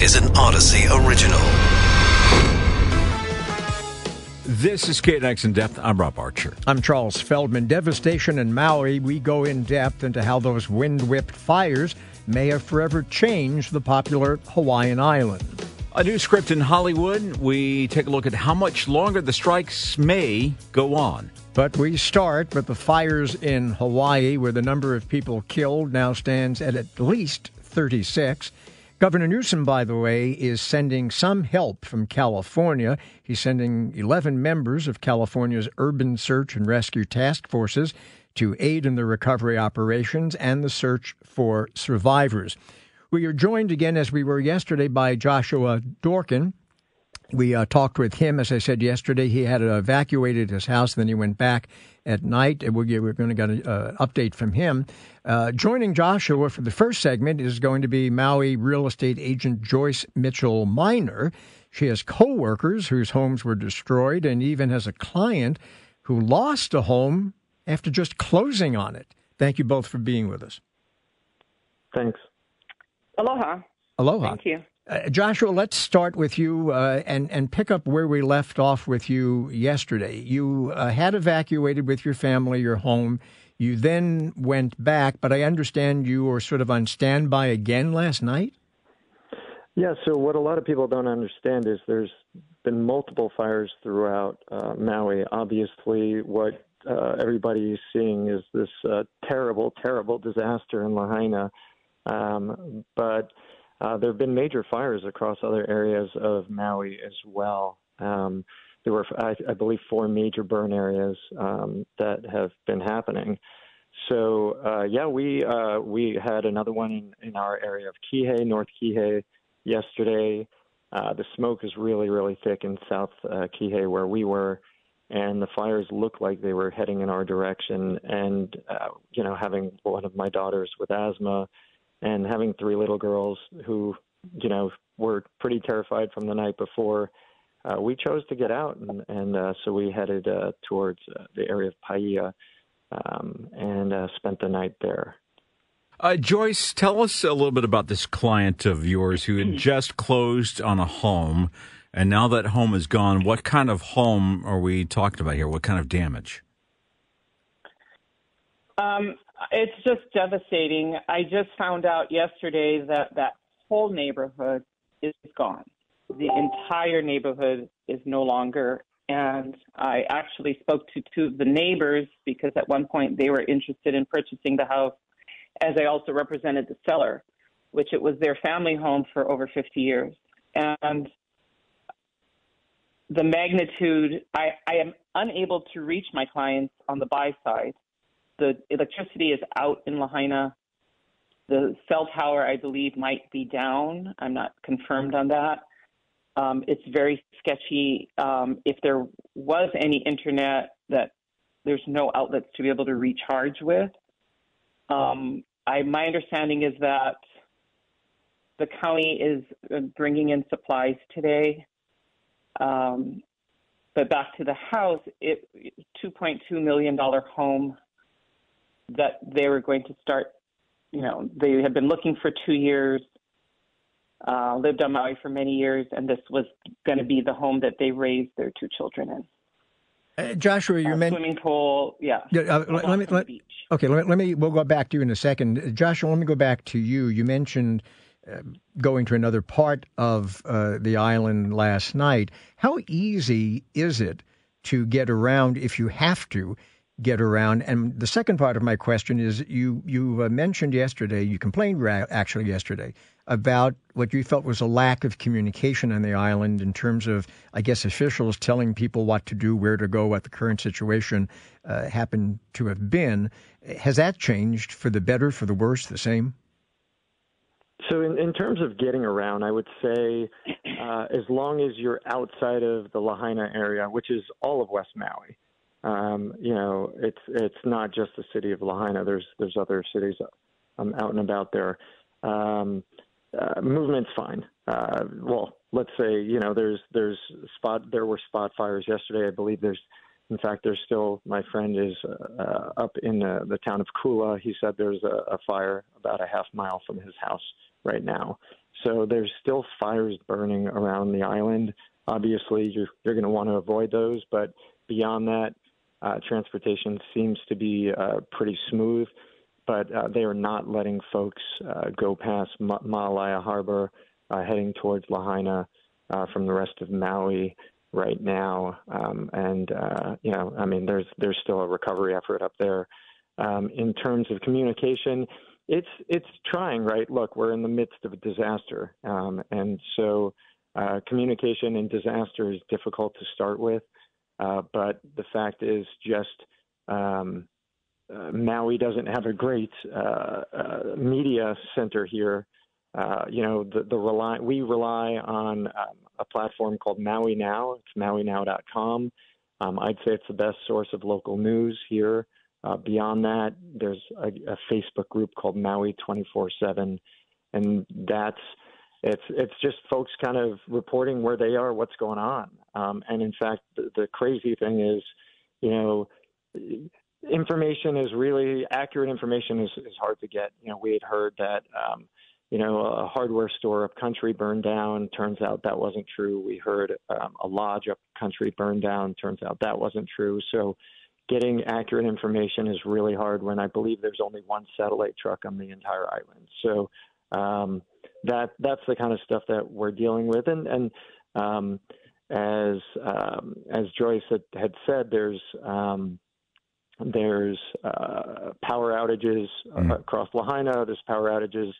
is an Odyssey original. This is KNX in depth. I'm Rob Archer. I'm Charles Feldman. Devastation in Maui. We go in depth into how those wind whipped fires may have forever changed the popular Hawaiian island. A new script in Hollywood. We take a look at how much longer the strikes may go on. But we start with the fires in Hawaii, where the number of people killed now stands at at least 36. Governor Newsom, by the way, is sending some help from California. He's sending 11 members of California's urban search and rescue task forces to aid in the recovery operations and the search for survivors. We are joined again, as we were yesterday, by Joshua Dorkin. We uh, talked with him, as I said yesterday. He had evacuated his house, then he went back at night. We're, we're going to get an uh, update from him. Uh, joining Joshua for the first segment is going to be Maui real estate agent Joyce Mitchell Miner. She has co-workers whose homes were destroyed and even has a client who lost a home after just closing on it. Thank you both for being with us. Thanks. Aloha. Aloha. Thank you. Uh, Joshua, let's start with you uh, and and pick up where we left off with you yesterday. You uh, had evacuated with your family your home. You then went back, but I understand you were sort of on standby again last night. Yeah. So what a lot of people don't understand is there's been multiple fires throughout uh, Maui. Obviously, what uh, everybody is seeing is this uh, terrible, terrible disaster in Lahaina, um, but uh, there have been major fires across other areas of Maui as well. Um, there were, I, I, believe, four major burn areas um, that have been happening. So uh, yeah, we uh, we had another one in, in our area of Kihei, North Kihei, yesterday. Uh, the smoke is really, really thick in South uh, Kihei where we were, and the fires looked like they were heading in our direction. And uh, you know, having one of my daughters with asthma and having three little girls who, you know, were pretty terrified from the night before, uh, we chose to get out, and, and uh, so we headed uh, towards uh, the area of Paia um, and uh, spent the night there. Uh, Joyce, tell us a little bit about this client of yours who had just closed on a home, and now that home is gone, what kind of home are we talking about here? What kind of damage? Um, it's just devastating. I just found out yesterday that that whole neighborhood is gone. The entire neighborhood is no longer. And I actually spoke to two of the neighbors because at one point they were interested in purchasing the house, as I also represented the seller, which it was their family home for over 50 years. And the magnitude, I, I am unable to reach my clients on the buy side the electricity is out in Lahaina. The cell tower, I believe, might be down. I'm not confirmed on that. Um, it's very sketchy. Um, if there was any internet, that there's no outlets to be able to recharge with. Um, I, my understanding is that the county is uh, bringing in supplies today. Um, but back to the house, it $2.2 million home that they were going to start. You know, they had been looking for two years, uh, lived on Maui for many years, and this was going to be the home that they raised their two children in. Uh, Joshua, you uh, mentioned swimming pool. Yeah. Uh, let, let, me. Let, okay. Let, let, me. We'll go back to you in a second, Joshua. Let me go back to you. You mentioned uh, going to another part of uh, the island last night. How easy is it to get around if you have to? Get around. And the second part of my question is you you uh, mentioned yesterday, you complained ra- actually yesterday about what you felt was a lack of communication on the island in terms of, I guess, officials telling people what to do, where to go, what the current situation uh, happened to have been. Has that changed for the better, for the worse, the same? So, in, in terms of getting around, I would say uh, as long as you're outside of the Lahaina area, which is all of West Maui, um, you know, it's it's not just the city of Lahaina. There's there's other cities um, out and about there. Um, uh, movement's fine. Uh, well, let's say you know there's there's spot there were spot fires yesterday. I believe there's in fact there's still my friend is uh, up in the, the town of Kula. He said there's a, a fire about a half mile from his house right now. so there's still fires burning around the island. Obviously, you're, you're going to want to avoid those, but beyond that, uh, transportation seems to be uh, pretty smooth. But uh, they are not letting folks uh, go past Ma- Maalaea Harbor, uh, heading towards Lahaina uh, from the rest of Maui right now. Um, and you know, I mean, there's there's still a recovery effort up there. Um, in terms of communication, it's it's trying, right? Look, we're in the midst of a disaster, um, and so communication in disaster is difficult to start with. Uh, but the fact is, just um, uh, Maui doesn't have a great uh, uh, media center here. Uh, you know, the, the rely we rely on um, a platform called Maui Now. It's MauiNow.com. Um, I'd say it's the best source of local news here. Beyond that, there's a, a, Facebook group called Maui 24/7, and that's it's it's just folks kind of reporting where they are, what's going on. Um, and in fact, the, the crazy thing is, you know, information is really accurate. Information is, is hard to get. You know, we had heard that. Um, you know, a hardware store up country burned down. Turns out that wasn't true. We heard um, a lodge up country burned down. Turns out that wasn't true. So, getting accurate information is really hard when I believe there's only one satellite truck on the entire island. So, um, that that's the kind of stuff that we're dealing with. And and um, as um, as Joyce had, had said, there's um, there's uh, power outages mm. across Lahaina. There's power outages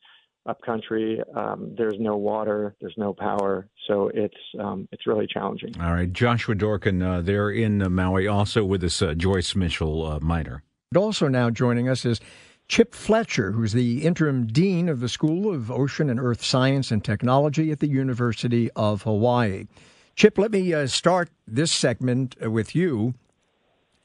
upcountry. Um, there's no water. There's no power. So it's um, it's really challenging. All right, Joshua Dorkin, uh, they're in uh, Maui, also with us, uh, Joyce Mitchell uh, Miner. Also now joining us is Chip Fletcher, who's the interim dean of the School of Ocean and Earth Science and Technology at the University of Hawaii. Chip, let me uh, start this segment uh, with you.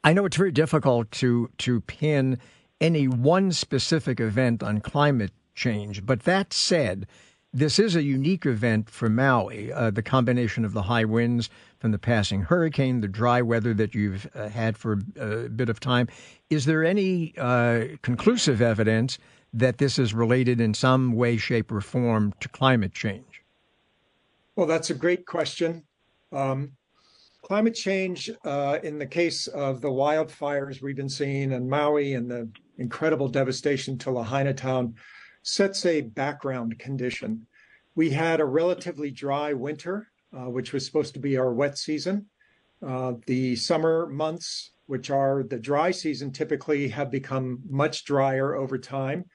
I know it's very difficult to to pin any one specific event on climate change. But that said, this is a unique event for Maui. Uh, the combination of the high winds from the passing hurricane, the dry weather that you've uh, had for a bit of time. Is there any uh, conclusive evidence that this is related in some way, shape, or form to climate change? Well, that's a great question. Um, climate change, uh, in the case of the wildfires we've been seeing in Maui and the incredible devastation to Lahaina town, sets a background condition. We had a relatively dry winter, uh, which was supposed to be our wet season. Uh, the summer months, which are the dry season, typically have become much drier over time.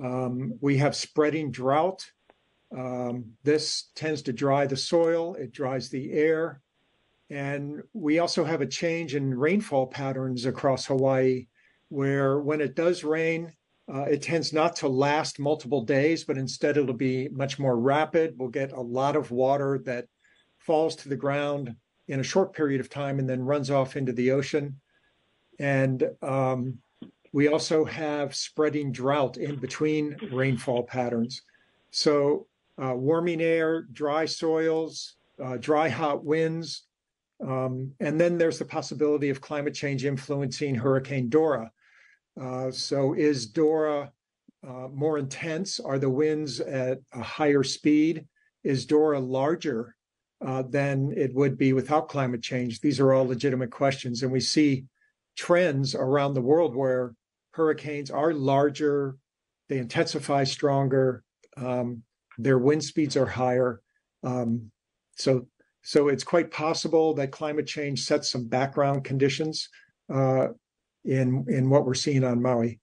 Um, we have spreading drought. Um, this tends to dry the soil, it dries the air. And we also have a change in rainfall patterns across Hawaii, where when it does rain, uh, it tends not to last multiple days, but instead it'll be much more rapid. We'll get a lot of water that falls to the ground in a short period of time and then runs off into the ocean. And um, we also have spreading drought in between rainfall patterns. So, uh, warming air, dry soils, uh, dry, hot winds. Um, and then there's the possibility of climate change influencing Hurricane Dora uh, so is Dora uh, more intense? Are the winds at a higher speed? Is Dora larger uh, than it would be without climate change? These are all legitimate questions. And we see trends around the world where hurricanes are larger, they intensify stronger, um, their wind speeds are higher. Um, so, so it's quite possible that climate change sets some background conditions uh, in in what we're seeing on Maui.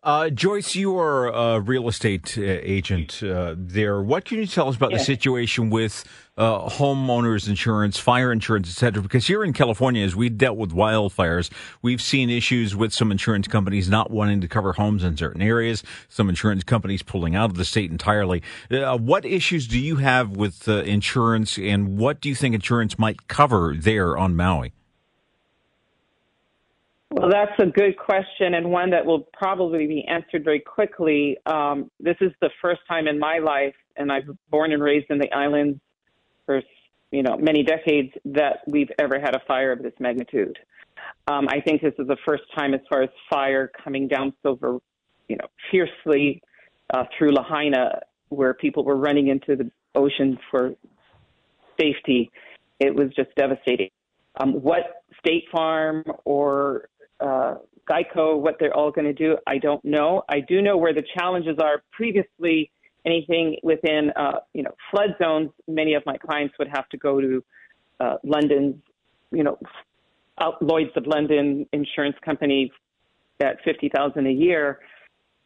Uh, Joyce, you are a real estate uh, agent uh, there. What can you tell us about yeah. the situation with uh, homeowners insurance, fire insurance, et cetera? Because here in California, as we dealt with wildfires, we've seen issues with some insurance companies not wanting to cover homes in certain areas, some insurance companies pulling out of the state entirely. Uh, what issues do you have with uh, insurance, and what do you think insurance might cover there on Maui? Well, that's a good question and one that will probably be answered very quickly. Um, this is the first time in my life, and I've born and raised in the islands for you know many decades that we've ever had a fire of this magnitude. Um, I think this is the first time, as far as fire coming down so, you know, fiercely uh, through Lahaina where people were running into the ocean for safety. It was just devastating. Um, what State Farm or uh, Geico, what they're all going to do, I don't know. I do know where the challenges are. Previously, anything within uh, you know flood zones, many of my clients would have to go to uh, London's, you know, Lloyd's of London insurance company at fifty thousand a year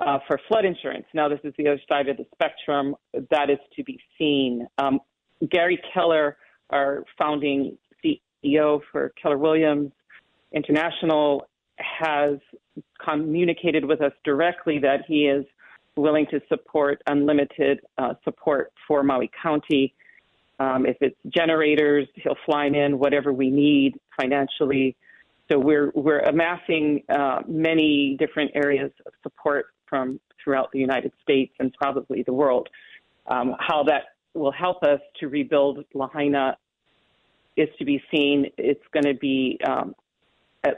uh, for flood insurance. Now this is the other side of the spectrum. That is to be seen. Um, Gary Keller, our founding CEO for Keller Williams International, has communicated with us directly that he is willing to support unlimited uh, support for Maui County. Um, if it's generators, he'll fly in whatever we need financially. So we're we're amassing uh, many different areas of support from throughout the United States and probably the world. Um, how that will help us to rebuild Lahaina is to be seen. It's going to be, um,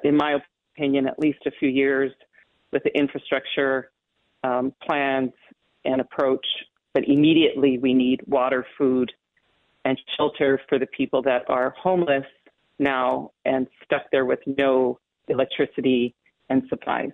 in my opinion, at least a few years with the infrastructure um, plans and approach. But immediately, we need water, food, and shelter for the people that are homeless now and stuck there with no electricity and supplies.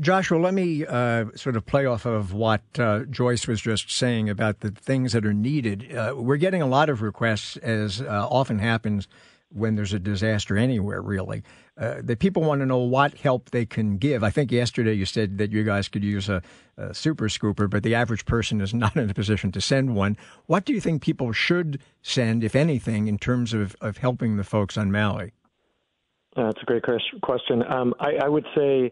Joshua, let me uh, sort of play off of what uh, Joyce was just saying about the things that are needed. Uh, we're getting a lot of requests, as uh, often happens when there's a disaster anywhere, really. Uh, the people want to know what help they can give. I think yesterday you said that you guys could use a, a, super scooper, but the average person is not in a position to send one. What do you think people should send, if anything, in terms of, of helping the folks on Maui? Uh, that's a great question. Um, I, I, would say,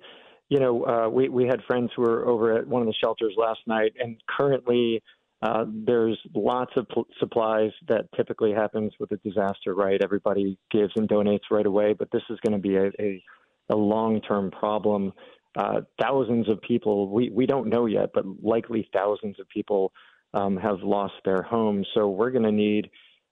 you know, uh, we, we had friends who were over at one of the shelters last night, and currently uh, there's lots of pl- supplies that typically happens with a disaster, right? Everybody gives and donates right away, but this is going to be a, a, a long term problem. Uh, thousands of people, we, we don't know yet, but likely thousands of people um, have lost their homes. So we're going to need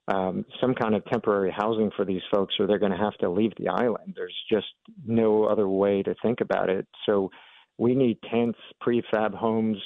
um, some kind of temporary housing for these folks, or they're going to have to leave the island. There's just no other way to think about it. So we need tents, prefab homes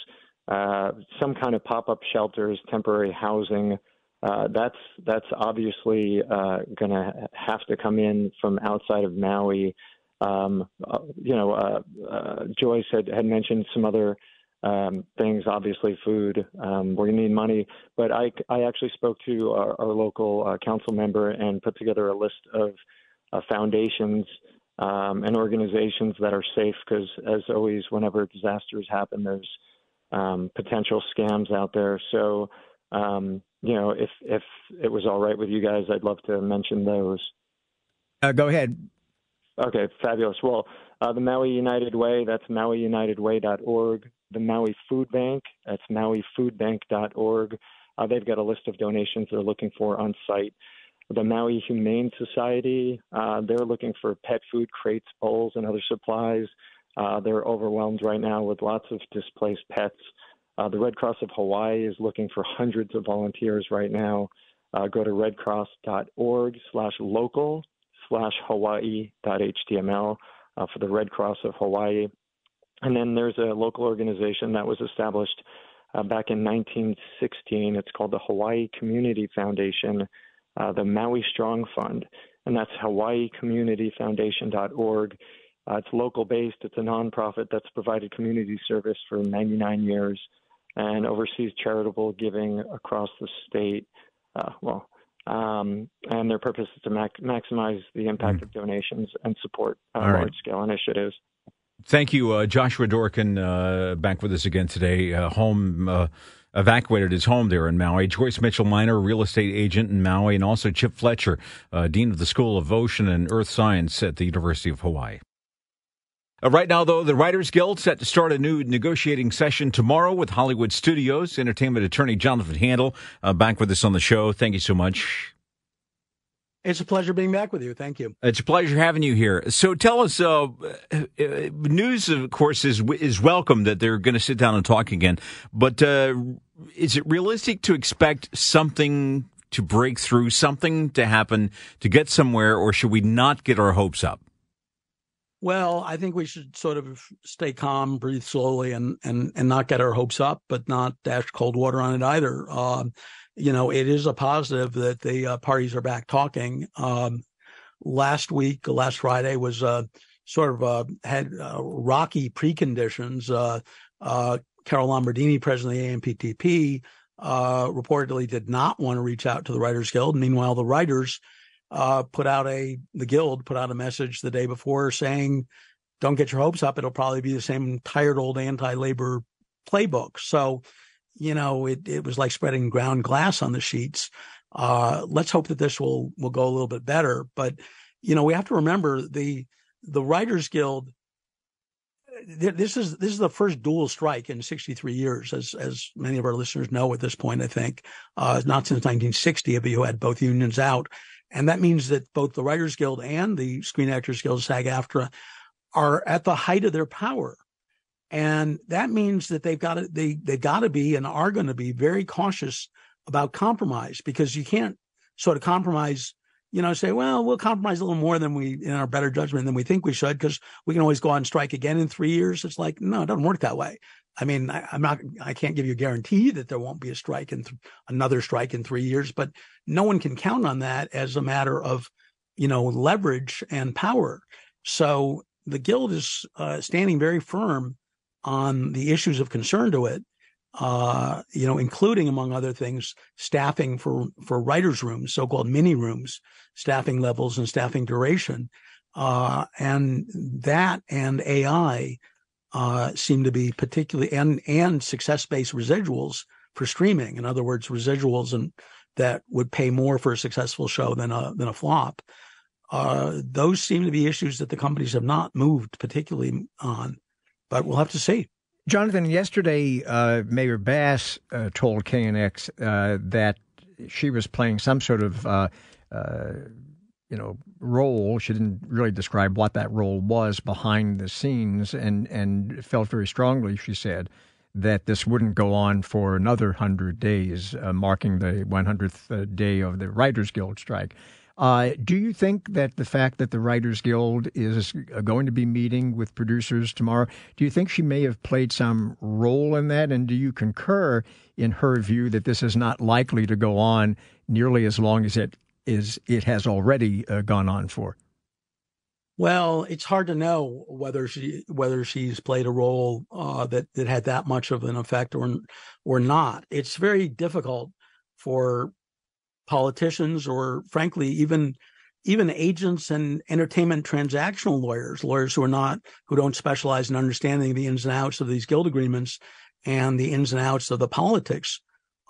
uh, some kind of pop-up shelters, temporary housing. Uh, that's that's obviously uh, going to have to come in from outside of Maui. Um, uh, you know, uh, Joyce had, had mentioned some other um, things. Obviously, food. Um, we're going to need money. But I I actually spoke to our, our local council member and put together a list of foundations. Um, and organizations that are safe because, as always, whenever disasters happen, there's um, potential scams out there. So, um, you know, if if it was all right with you guys, I'd love to mention those. Uh, go ahead. Okay, fabulous. Well, uh, the Maui United Way, that's mauiunitedway.org. The Maui Food Bank, that's mauifoodbank.org. Uh, they've got a list of donations they're looking for on site. The Maui Humane Society, uh, they're looking for pet food crates, bowls, and other supplies. Uh, they're overwhelmed right now with lots of displaced pets. Uh, the Red Cross of Hawaii is looking for hundreds of volunteers right now. Uh, go to redcross.org slash local slash hawaii.html uh, for the Red Cross of Hawaii. And then there's a local organization that was established uh, back in 1916. It's called the Hawaii Community Foundation, uh, the Maui Strong Fund, and that's hawaiicommunityfoundation.org. Uh, it's local based. It's a nonprofit that's provided community service for 99 years and oversees charitable giving across the state. Uh, well, um, and their purpose is to mac- maximize the impact mm. of donations and support uh, large scale initiatives. Thank you, uh, Joshua Dorkin, uh, back with us again today. Uh, home evacuated his home there in Maui. Joyce Mitchell Miner, real estate agent in Maui, and also Chip Fletcher, Dean of the School of Ocean and Earth Science at the University of Hawaii. Uh, right now, though, the Writers Guild set to start a new negotiating session tomorrow with Hollywood Studios. Entertainment attorney Jonathan Handel uh, back with us on the show. Thank you so much. It's a pleasure being back with you. Thank you. It's a pleasure having you here. So tell us, uh, uh news, of course, is is welcome that they're going to sit down and talk again. But uh, is it realistic to expect something to break through, something to happen to get somewhere, or should we not get our hopes up? Well, I think we should sort of stay calm, breathe slowly, and and and not get our hopes up, but not dash cold water on it either. Um, you know, it is a positive that the uh, parties are back talking. Um, last week, last Friday was uh, sort of uh, had uh, rocky preconditions. Uh, uh, Carol Lombardini, president of the AMPTP, reportedly did not want to reach out to the Writers Guild. Meanwhile, the writers put out a the Guild put out a message the day before saying, "Don't get your hopes up. It'll probably be the same tired old anti-labor playbook." So you know, it, it was like spreading ground glass on the sheets. Uh, let's hope that this will will go a little bit better. But you know, we have to remember the the Writers Guild. This is this is the first dual strike in 63 years, as as many of our listeners know at this point. I think uh, not since 1960 have you had both unions out, and that means that both the Writers Guild and the Screen Actors Guild, SAG-AFTRA, are at the height of their power. And that means that they've got to they they've got to be and are going to be very cautious about compromise because you can't sort of compromise you know say well we'll compromise a little more than we in our better judgment than we think we should because we can always go on strike again in three years. It's like no it doesn't work that way i mean I, am not i can't give you a guarantee that there won't be a strike in th- another strike in three years but no one can count on that as a matter of you know leverage and power. So the guild is uh, standing very firm on the issues of concern to it, uh, you know, including among other things, staffing for for writers' rooms, so-called mini rooms, staffing levels and staffing duration, uh, and that and AI uh, seem to be particularly and and success-based residuals for streaming. In other words, residuals and that would pay more for a successful show than a than a flop. Uh, those seem to be issues that the companies have not moved particularly on but we'll have to see. Jonathan, yesterday, uh, Mayor Bass uh, told KNX uh, that she was playing some sort of, uh, uh, you know, role. She didn't really describe what that role was behind the scenes, and and felt very strongly. She said that this wouldn't go on for another hundred days, uh, marking the 100th day of the Writers Guild strike. Uh, do you think that the fact that the Writers Guild is uh, going to be meeting with producers tomorrow, do you think she may have played some role in that? And do you concur in her view that this is not likely to go on nearly as long as it is it has already uh, gone on for? Well, it's hard to know whether she whether she's played a role uh, that that had that much of an effect or or not. It's very difficult for politicians or frankly even even agents and entertainment transactional lawyers lawyers who are not who don't specialize in understanding the ins and outs of these guild agreements and the ins and outs of the politics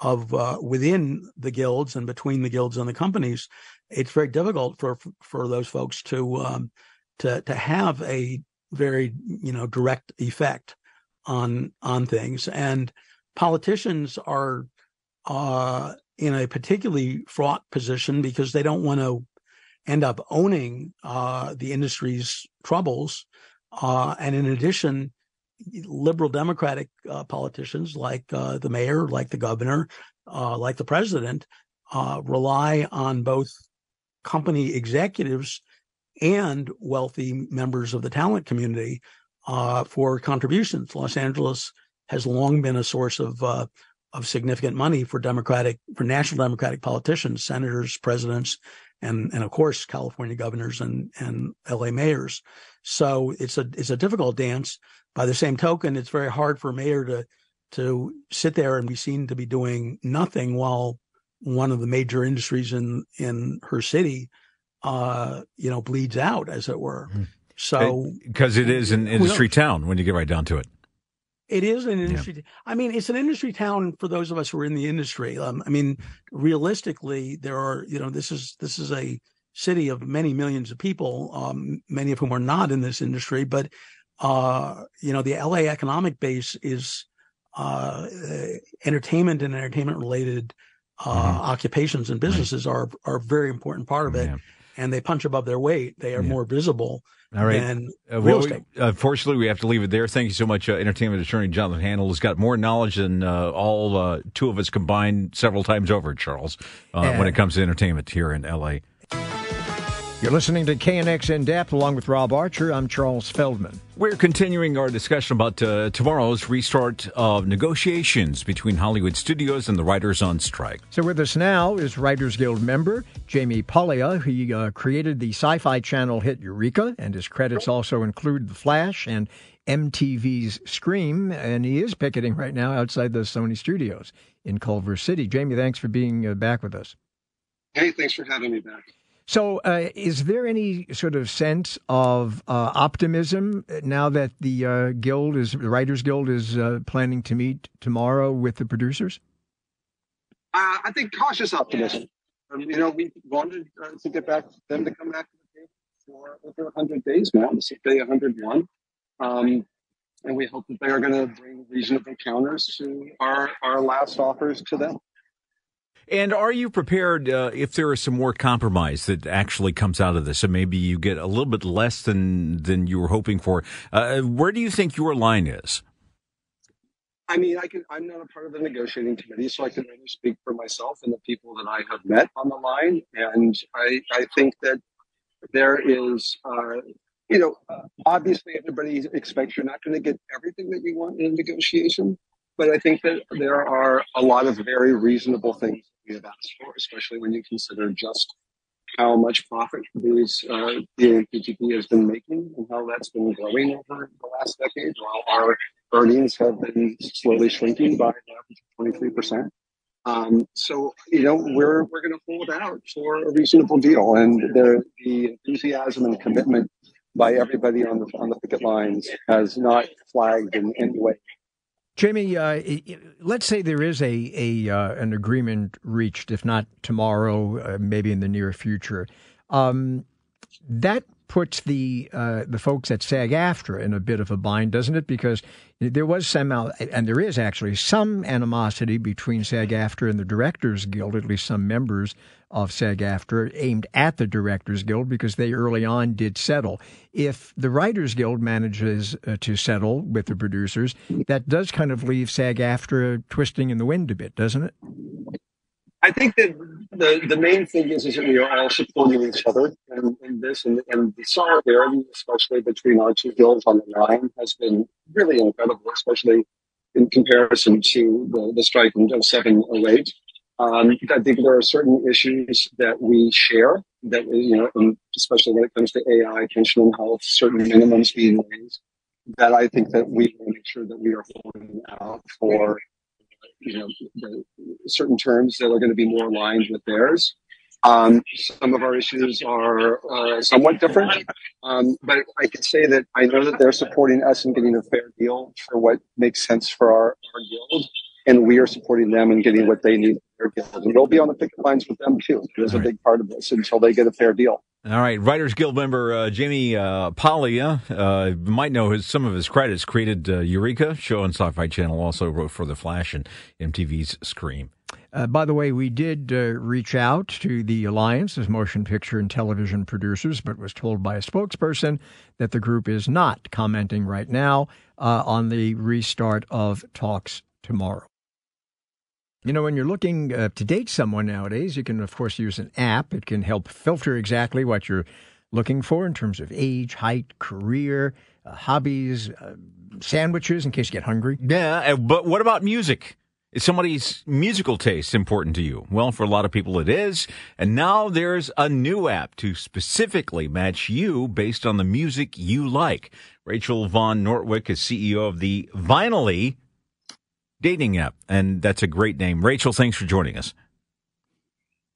of uh, within the guilds and between the guilds and the companies it's very difficult for for those folks to um, to to have a very you know direct effect on on things and politicians are uh, in a particularly fraught position because they don't want to end up owning uh, the industry's troubles. Uh, and in addition, liberal democratic uh, politicians like uh, the mayor, like the governor, uh, like the president, uh, rely on both company executives and wealthy members of the talent community for contributions. Los Angeles has long been a source of of significant money for Democratic, for national Democratic politicians, senators, presidents, and and of course California governors and and LA mayors. So it's a it's a difficult dance. By the same token, it's very hard for a mayor to to sit there and be seen to be doing nothing while one of the major industries in in her city, uh, you know, bleeds out, as it were. Mm-hmm. So because it is an industry town when you get right down to it. It is an industry. Yeah. I mean, it's an industry town for those of us who are in the industry. Um, I mean, realistically, there are you know this is this is a city of many millions of people, um, many of whom are not in this industry. But uh, you know, the LA economic base is uh, entertainment and entertainment related uh, mm-hmm. occupations and businesses right. are are a very important part of it, yeah. and they punch above their weight. They are yeah. more visible all right. And uh, real well, estate. We, unfortunately, we have to leave it there. Thank you so much, uh, entertainment attorney Jonathan Handel has got more knowledge than uh, all uh, two of us combined several times over, Charles, uh, when it comes to entertainment here in L.A. You're listening to KNX In Depth along with Rob Archer. I'm Charles Feldman. We're continuing our discussion about uh, tomorrow's restart of negotiations between Hollywood studios and the writers on strike. So, with us now is Writers Guild member Jamie Paglia. He uh, created the sci fi channel hit Eureka, and his credits also include The Flash and MTV's Scream. And he is picketing right now outside the Sony studios in Culver City. Jamie, thanks for being uh, back with us. Hey, thanks for having me back. So, uh, is there any sort of sense of uh, optimism now that the uh, guild is the Writers Guild is uh, planning to meet tomorrow with the producers? Uh, I think cautious optimism. Um, you know, we wanted uh, to get back them to come back to the table for over 100 days now. This is day 101. Um, and we hope that they are going to bring reasonable counters to our, our last offers to them. And are you prepared uh, if there is some more compromise that actually comes out of this, and maybe you get a little bit less than than you were hoping for? Uh, where do you think your line is? I mean, I can. I'm not a part of the negotiating committee, so I can only speak for myself and the people that I have met on the line. And I, I think that there is, uh, you know, obviously everybody expects you're not going to get everything that you want in a negotiation, but I think that there are a lot of very reasonable things we have asked for, especially when you consider just how much profit these uh, the PGP has been making and how that's been growing over the last decade, while our earnings have been slowly shrinking by twenty three percent. Um, so you know we're we're going to hold out for a reasonable deal, and the the enthusiasm and commitment by everybody on the on the picket lines has not flagged in any way Jamie, uh, let's say there is a, a uh, an agreement reached, if not tomorrow, uh, maybe in the near future. Um, that puts the uh, the folks at SAG-AFTRA in a bit of a bind, doesn't it? Because there was some, and there is actually some animosity between SAG-AFTRA and the Directors Guild, at least some members of SAG-AFTRA aimed at the Directors Guild because they early on did settle. If the Writers Guild manages uh, to settle with the producers, that does kind of leave SAG-AFTRA twisting in the wind a bit, doesn't it? I think that the, the main thing is, is that we are all supporting each other in, in this, and, and the solidarity, especially between our two guilds on the line, has been really incredible, especially in comparison to the, the strike in 07 08. Um, I think there are certain issues that we share that you know, especially when it comes to AI, pension and health, certain minimums being raised that I think that we make sure that we are holding out for you know the, certain terms that are going to be more aligned with theirs. Um, some of our issues are uh, somewhat different, um, but I can say that I know that they're supporting us and getting a fair deal for what makes sense for our, our guild, and we are supporting them and getting what they need for their guild. And we'll be on the picket lines with them too. It is a big part of this until they get a fair deal. All right, Writers Guild member uh, Jamie uh, Paglia uh, might know his, some of his credits. Created uh, Eureka show on Sci-Fi Channel. Also wrote for The Flash and MTV's Scream. Uh, by the way, we did uh, reach out to the Alliance as motion picture and television producers, but was told by a spokesperson that the group is not commenting right now uh, on the restart of talks tomorrow. You know, when you're looking uh, to date someone nowadays, you can, of course, use an app. It can help filter exactly what you're looking for in terms of age, height, career, uh, hobbies, uh, sandwiches in case you get hungry. Yeah, but what about music? Is somebody's musical taste important to you? Well, for a lot of people it is. And now there's a new app to specifically match you based on the music you like. Rachel Van Nortwick is CEO of the Vinylly dating app. And that's a great name. Rachel, thanks for joining us.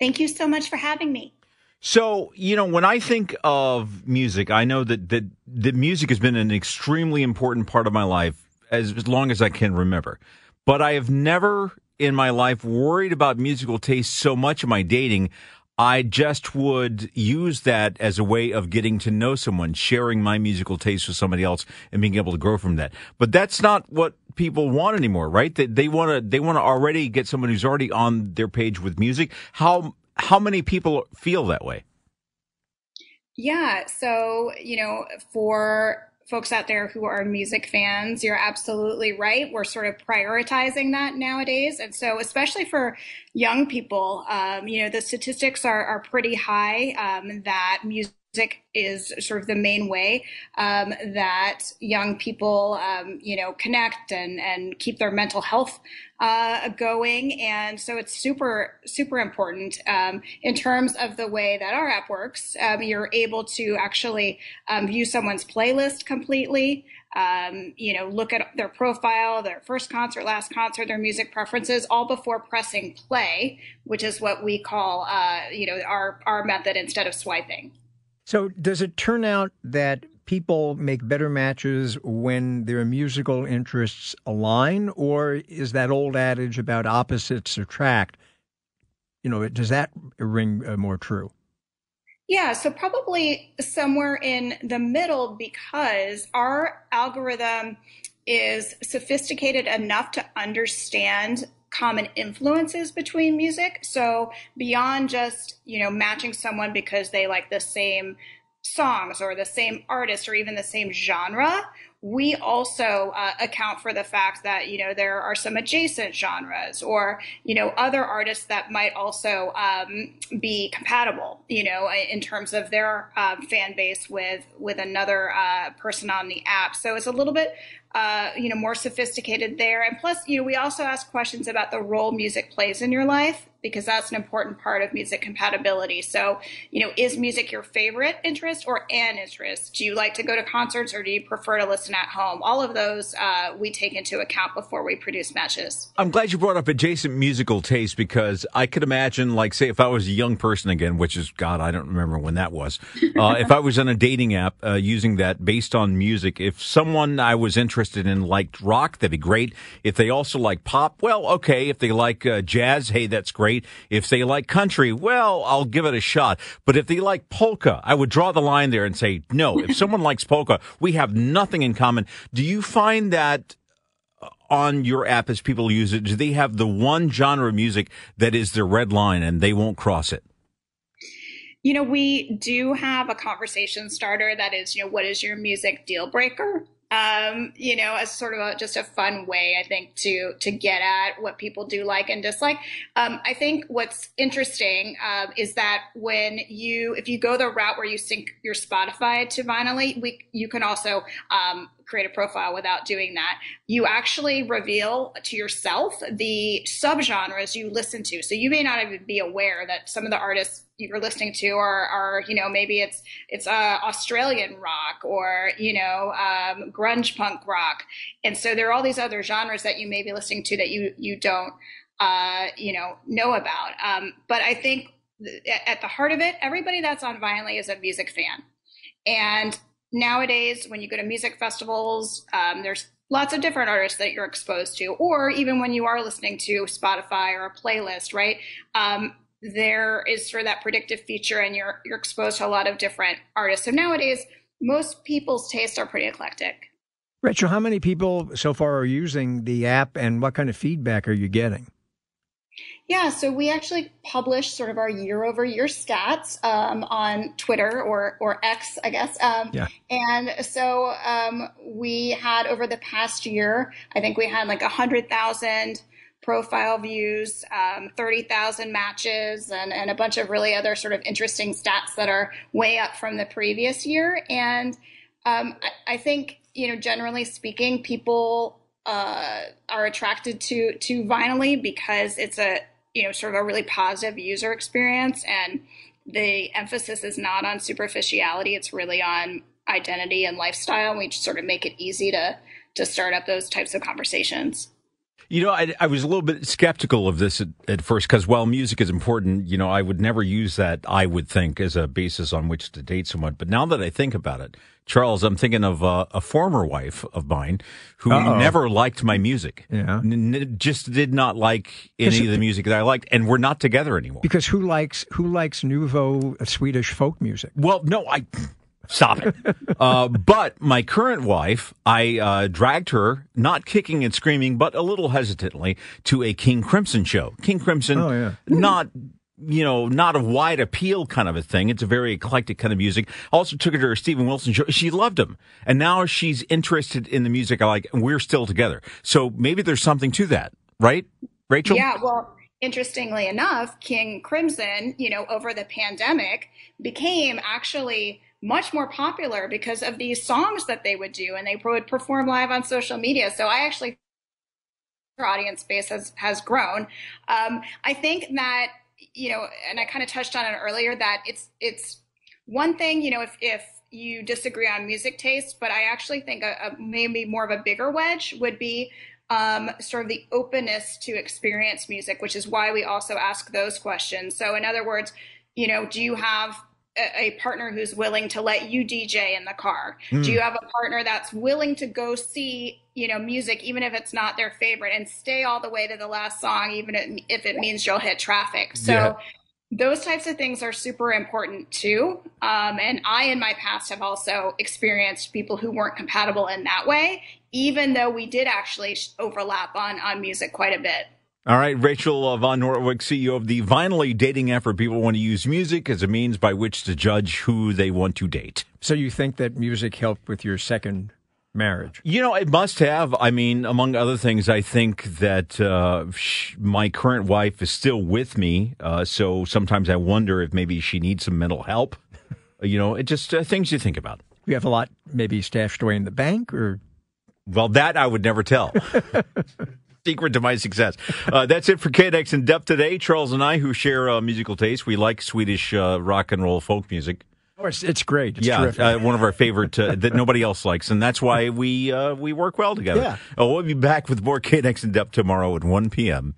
Thank you so much for having me. So, you know, when I think of music, I know that, that, that music has been an extremely important part of my life as, as long as I can remember. But I have never in my life worried about musical taste so much in my dating. I just would use that as a way of getting to know someone, sharing my musical taste with somebody else and being able to grow from that. But that's not what people want anymore, right? They, they want to, they want to already get someone who's already on their page with music. How, how many people feel that way? Yeah. So, you know, for folks out there who are music fans, you're absolutely right. We're sort of prioritizing that nowadays. And so, especially for young people, um, you know, the statistics are, are pretty high um, that music is sort of the main way um, that young people, um, you know, connect and and keep their mental health uh, going. And so it's super super important um, in terms of the way that our app works. Um, you're able to actually um, view someone's playlist completely. Um, you know, look at their profile, their first concert, last concert, their music preferences, all before pressing play, which is what we call, uh, you know, our our method instead of swiping. So, does it turn out that people make better matches when their musical interests align, or is that old adage about opposites attract? You know, does that ring uh, more true? Yeah, so probably somewhere in the middle because our algorithm is sophisticated enough to understand common influences between music. So beyond just, you know, matching someone because they like the same songs or the same artist or even the same genre, we also uh, account for the fact that you know there are some adjacent genres or you know other artists that might also um, be compatible you know in terms of their uh, fan base with with another uh, person on the app so it's a little bit uh, you know more sophisticated there. And plus you know we also ask questions about the role music plays in your life because that's an important part of music compatibility. So, you know, is music your favorite interest or an interest? Do you like to go to concerts or do you prefer to listen at home? All of those uh, we take into account before we produce matches. I'm glad you brought up adjacent musical taste because I could imagine, like, say, if I was a young person again, which is, God, I don't remember when that was, uh, if I was on a dating app uh, using that based on music, if someone I was interested in liked rock, that'd be great. If they also like pop, well, okay. If they like uh, jazz, hey, that's great great. If they like country, well, I'll give it a shot. But if they like polka, I would draw the line there and say, no, if someone likes polka, we have nothing in common. Do you find that uh, on your app as people use it, do they have the one genre of music that is their red line and they won't cross it? You know, we do have a conversation starter that is, you know, what is your music deal breaker? Um, you know, as sort of a, just a fun way, I think, to to get at what people do like and dislike. Um, I think what's interesting uh, is that when you, if you go the route where you sync your Spotify to Vinylly, we you can also um, create a profile without doing that. You actually reveal to yourself the subgenres you listen to. So you may not even be aware that some of the artists you're listening to are, are you know, maybe it's it's uh, Australian rock or you know um, grunge punk rock, and so there are all these other genres that you may be listening to that you you don't uh, you know know about. Um, but I think at the heart of it, everybody that's on Vinylly is a music fan, and nowadays when you go to music festivals, um, there's lots of different artists that you're exposed to, or even when you are listening to Spotify or a playlist, right? Um, there is sort of that predictive feature, and you're you're exposed to a lot of different artists. So nowadays, most people's tastes are pretty eclectic. Rachel, how many people so far are using the app, and what kind of feedback are you getting? Yeah, so we actually publish sort of our year over year stats um, on Twitter or or X, I guess. Um, yeah. And so um, we had over the past year, I think we had like a hundred thousand profile views, um, thirty thousand matches, and and a bunch of really other sort of interesting stats that are way up from the previous year. And um, I, I think you know, generally speaking, people uh, are attracted to to Vinylly because it's a you know sort of a really positive user experience and the emphasis is not on superficiality it's really on identity and lifestyle and we sort of make it easy to to start up those types of conversations you know, I, I, was a little bit skeptical of this at, at first because while music is important, you know, I would never use that, I would think, as a basis on which to date someone. But now that I think about it, Charles, I'm thinking of uh, a former wife of mine who Uh-oh. never liked my music. Yeah. N- just did not like any of the music that I liked, and we're not together anymore. Because who likes who likes nouveau Swedish folk music? Well, no, I Stop it. uh, but my current wife, I uh, dragged her, not kicking and screaming, but a little hesitantly, to a King Crimson show. King Crimson, oh, yeah. not you know, not a wide appeal kind of a thing. It's a very eclectic kind of music. Also took her to a Steven Wilson show. She loved him. And now she's interested in the music I like, and we're still together. So maybe there's something to that, right? Rachel? Yeah, well, interestingly enough, King Crimson, you know, over the pandemic became actually much more popular because of these songs that they would do and they would perform live on social media. So I actually audience base has has grown. Um, I think that you know, and I kind of touched on it earlier that it's it's one thing you know if if you disagree on music taste, but I actually think a, a maybe more of a bigger wedge would be um, sort of the openness to experience music, which is why we also ask those questions. So, in other words, you know, do you have a partner who's willing to let you DJ in the car? Mm. Do you have a partner that's willing to go see, you know, music even if it's not their favorite and stay all the way to the last song even if it means you'll hit traffic? So yeah. those types of things are super important too. Um, and I in my past have also experienced people who weren't compatible in that way, even though we did actually overlap on on music quite a bit. All right, Rachel Van Nortwick, CEO of the Vinylly Dating app for people want to use music as a means by which to judge who they want to date. So you think that music helped with your second marriage? You know, it must have. I mean, among other things, I think that uh, my current wife is still with me. Uh, so sometimes I wonder if maybe she needs some mental help. you know, it just uh, things you think about. You have a lot maybe stashed away in the bank or? Well, that I would never tell. secret to my success. Uh, that's it for KNX in depth today. Charles and I, who share uh, musical taste, we like Swedish uh, rock and roll folk music. Oh, it's, it's great. It's yeah, uh, one of our favorite uh, that nobody else likes, and that's why we uh, we work well together. Yeah. we'll be back with more KNX in depth tomorrow at 1 p.m.